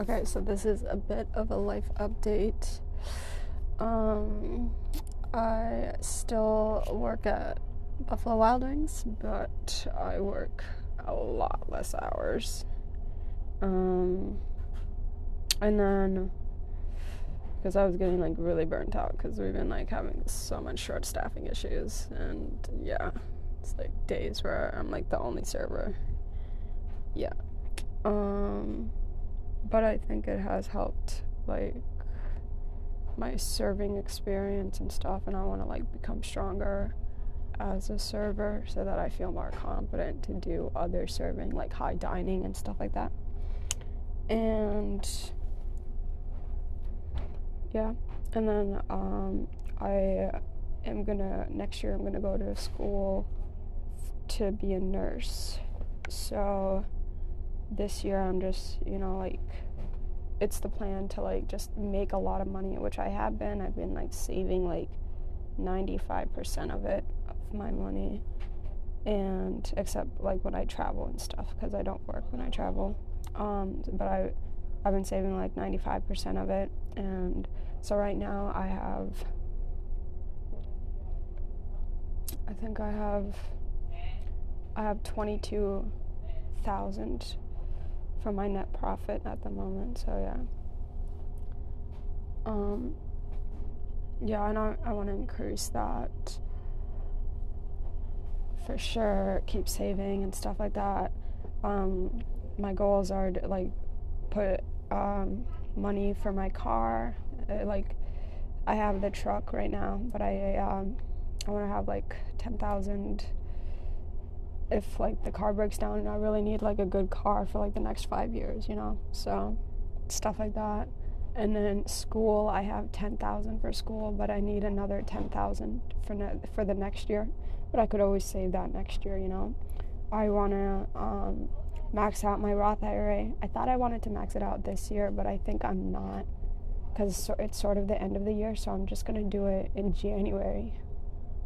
Okay, so this is a bit of a life update. Um, I still work at Buffalo Wild Wings, but I work a lot less hours. Um, and then because I was getting like really burnt out because we've been like having so much short staffing issues, and yeah, it's like days where I'm like the only server. Yeah. Um, but I think it has helped like my serving experience and stuff, and I want to like become stronger as a server so that I feel more confident to do other serving, like high dining and stuff like that. And yeah, and then um, I am gonna next year. I'm gonna go to school to be a nurse. So this year I'm just you know like it's the plan to like just make a lot of money, which I have been. I've been like saving like 95% of it of my money and except like when I travel and stuff because I don't work when I travel. Um, but I I've been saving like 95% of it and so right now I have I think I have I have 22,000 for my net profit at the moment. So yeah. Um yeah, and I, I want to increase that for sure. Keep saving and stuff like that. Um, my goals are to like put um, money for my car. Uh, like I have the truck right now, but I um, I want to have like ten thousand if like the car breaks down and I really need like a good car for like the next five years, you know. So stuff like that. And then school, I have ten thousand for school, but I need another ten thousand for ne- for the next year. But I could always save that next year, you know. I wanna um, max out my Roth IRA. I thought I wanted to max it out this year, but I think I'm not because it's sort of the end of the year, so I'm just gonna do it in January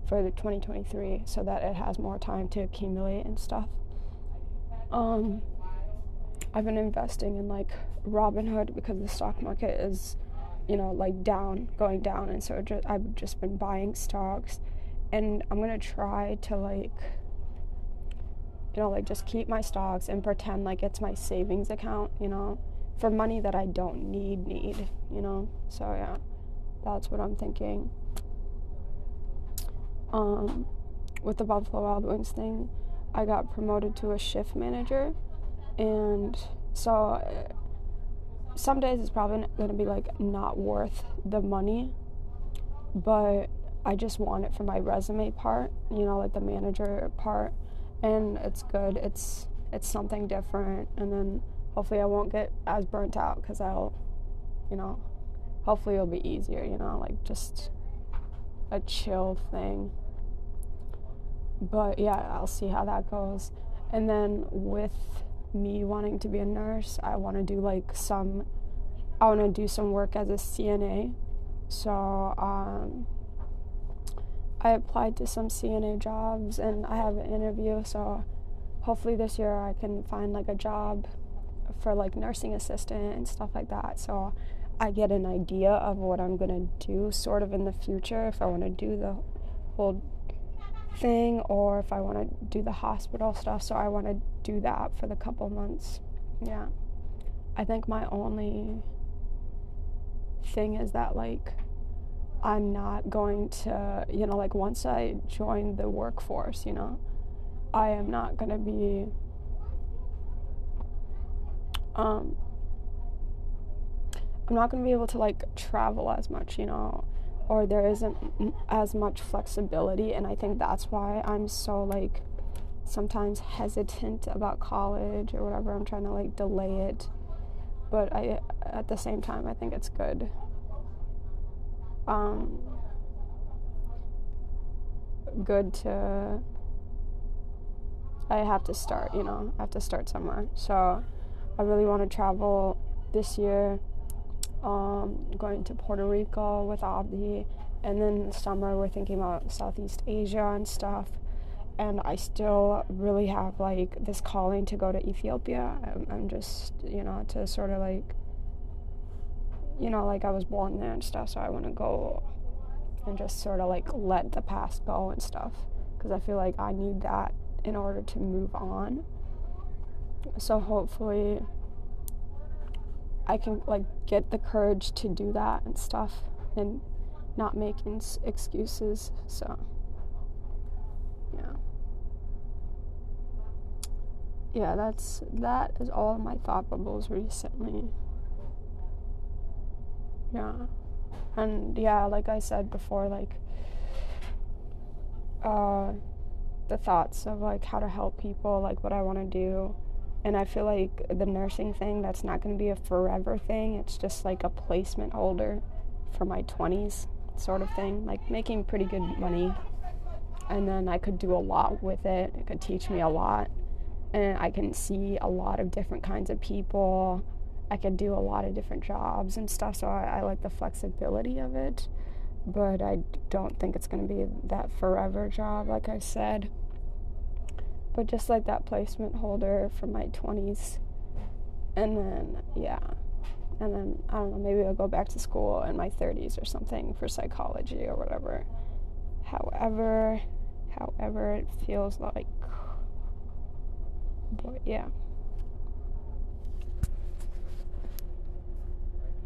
for the 2023 so that it has more time to accumulate and stuff. Um, I've been investing in like Robinhood because the stock market is, you know, like down, going down, and so just, I've just been buying stocks, and I'm gonna try to like, you know, like just keep my stocks and pretend like it's my savings account, you know, for money that I don't need, need, you know. So yeah, that's what I'm thinking um, with the Buffalo Wild Wings thing, I got promoted to a shift manager, and so uh, some days it's probably going to be like not worth the money, but I just want it for my resume part, you know, like the manager part, and it's good. It's it's something different, and then hopefully I won't get as burnt out because I'll, you know, hopefully it'll be easier, you know, like just a chill thing but yeah, I'll see how that goes. And then with me wanting to be a nurse, I want to do like some, I want to do some work as a CNA. So um, I applied to some CNA jobs and I have an interview. So hopefully this year I can find like a job for like nursing assistant and stuff like that. So I get an idea of what I'm gonna do sort of in the future if I want to do the whole thing or if I want to do the hospital stuff. So I want to do that for the couple months. Yeah. I think my only thing is that, like, I'm not going to, you know, like, once I join the workforce, you know, I am not going to be, um, I'm not going to be able to, like, travel as much, you know or there isn't as much flexibility and i think that's why i'm so like sometimes hesitant about college or whatever. I'm trying to like delay it. But i at the same time i think it's good. Um good to i have to start you know i have to start somewhere. So i really want to travel this year um, going to Puerto Rico with Abdi, and then summer we're thinking about Southeast Asia and stuff. And I still really have like this calling to go to Ethiopia. I'm, I'm just, you know, to sort of like you know, like I was born there and stuff, so I want to go and just sort of like let the past go and stuff because I feel like I need that in order to move on. So hopefully I can like get the courage to do that and stuff and not making excuses. So yeah. Yeah, that's that is all my thought bubbles recently. Yeah. And yeah, like I said before, like uh the thoughts of like how to help people, like what I want to do. And I feel like the nursing thing, that's not going to be a forever thing. It's just like a placement holder for my 20s sort of thing, like making pretty good money. And then I could do a lot with it. It could teach me a lot. And I can see a lot of different kinds of people. I could do a lot of different jobs and stuff. So I, I like the flexibility of it but I don't think it's going to be that forever job, like I said. But just like that placement holder for my 20s. And then, yeah. And then, I don't know, maybe I'll go back to school in my 30s or something for psychology or whatever. However, however, it feels like. But yeah.